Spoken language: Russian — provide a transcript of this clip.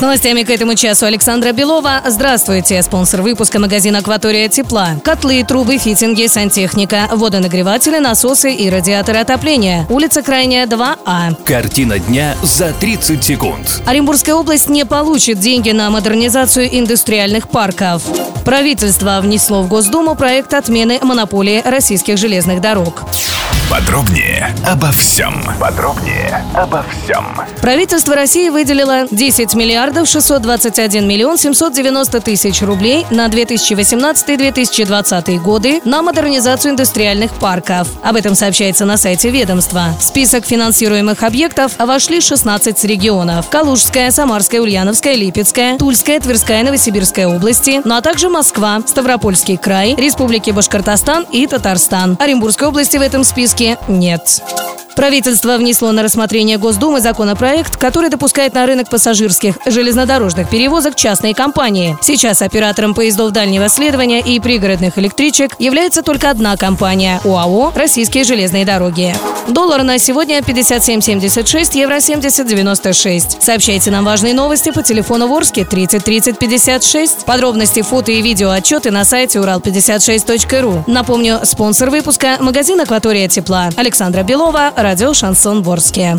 С новостями к этому часу Александра Белова. Здравствуйте. Спонсор выпуска магазин «Акватория тепла». Котлы, трубы, фитинги, сантехника, водонагреватели, насосы и радиаторы отопления. Улица Крайняя, 2А. Картина дня за 30 секунд. Оренбургская область не получит деньги на модернизацию индустриальных парков. Правительство внесло в Госдуму проект отмены монополии российских железных дорог. Подробнее обо всем. Подробнее обо всем. Правительство России выделило 10 миллиардов 621 миллион 790 тысяч рублей на 2018-2020 годы на модернизацию индустриальных парков. Об этом сообщается на сайте ведомства. В список финансируемых объектов вошли 16 регионов. Калужская, Самарская, Ульяновская, Липецкая, Тульская, Тверская, Новосибирская области, ну а также Москва, Ставропольский край, Республики Башкортостан и Татарстан. Оренбургской области в этом списке нет. Правительство внесло на рассмотрение Госдумы законопроект, который допускает на рынок пассажирских железнодорожных перевозок частные компании. Сейчас оператором поездов дальнего следования и пригородных электричек является только одна компания – УАО «Российские железные дороги». Доллар на сегодня 57.76, евро 70.96. Сообщайте нам важные новости по телефону Ворске 30 30 56. Подробности, фото и видео отчеты на сайте урал56.ру. Напомню, спонсор выпуска – магазин «Акватория тепла». Александра Белова, радио «Шансон Ворске».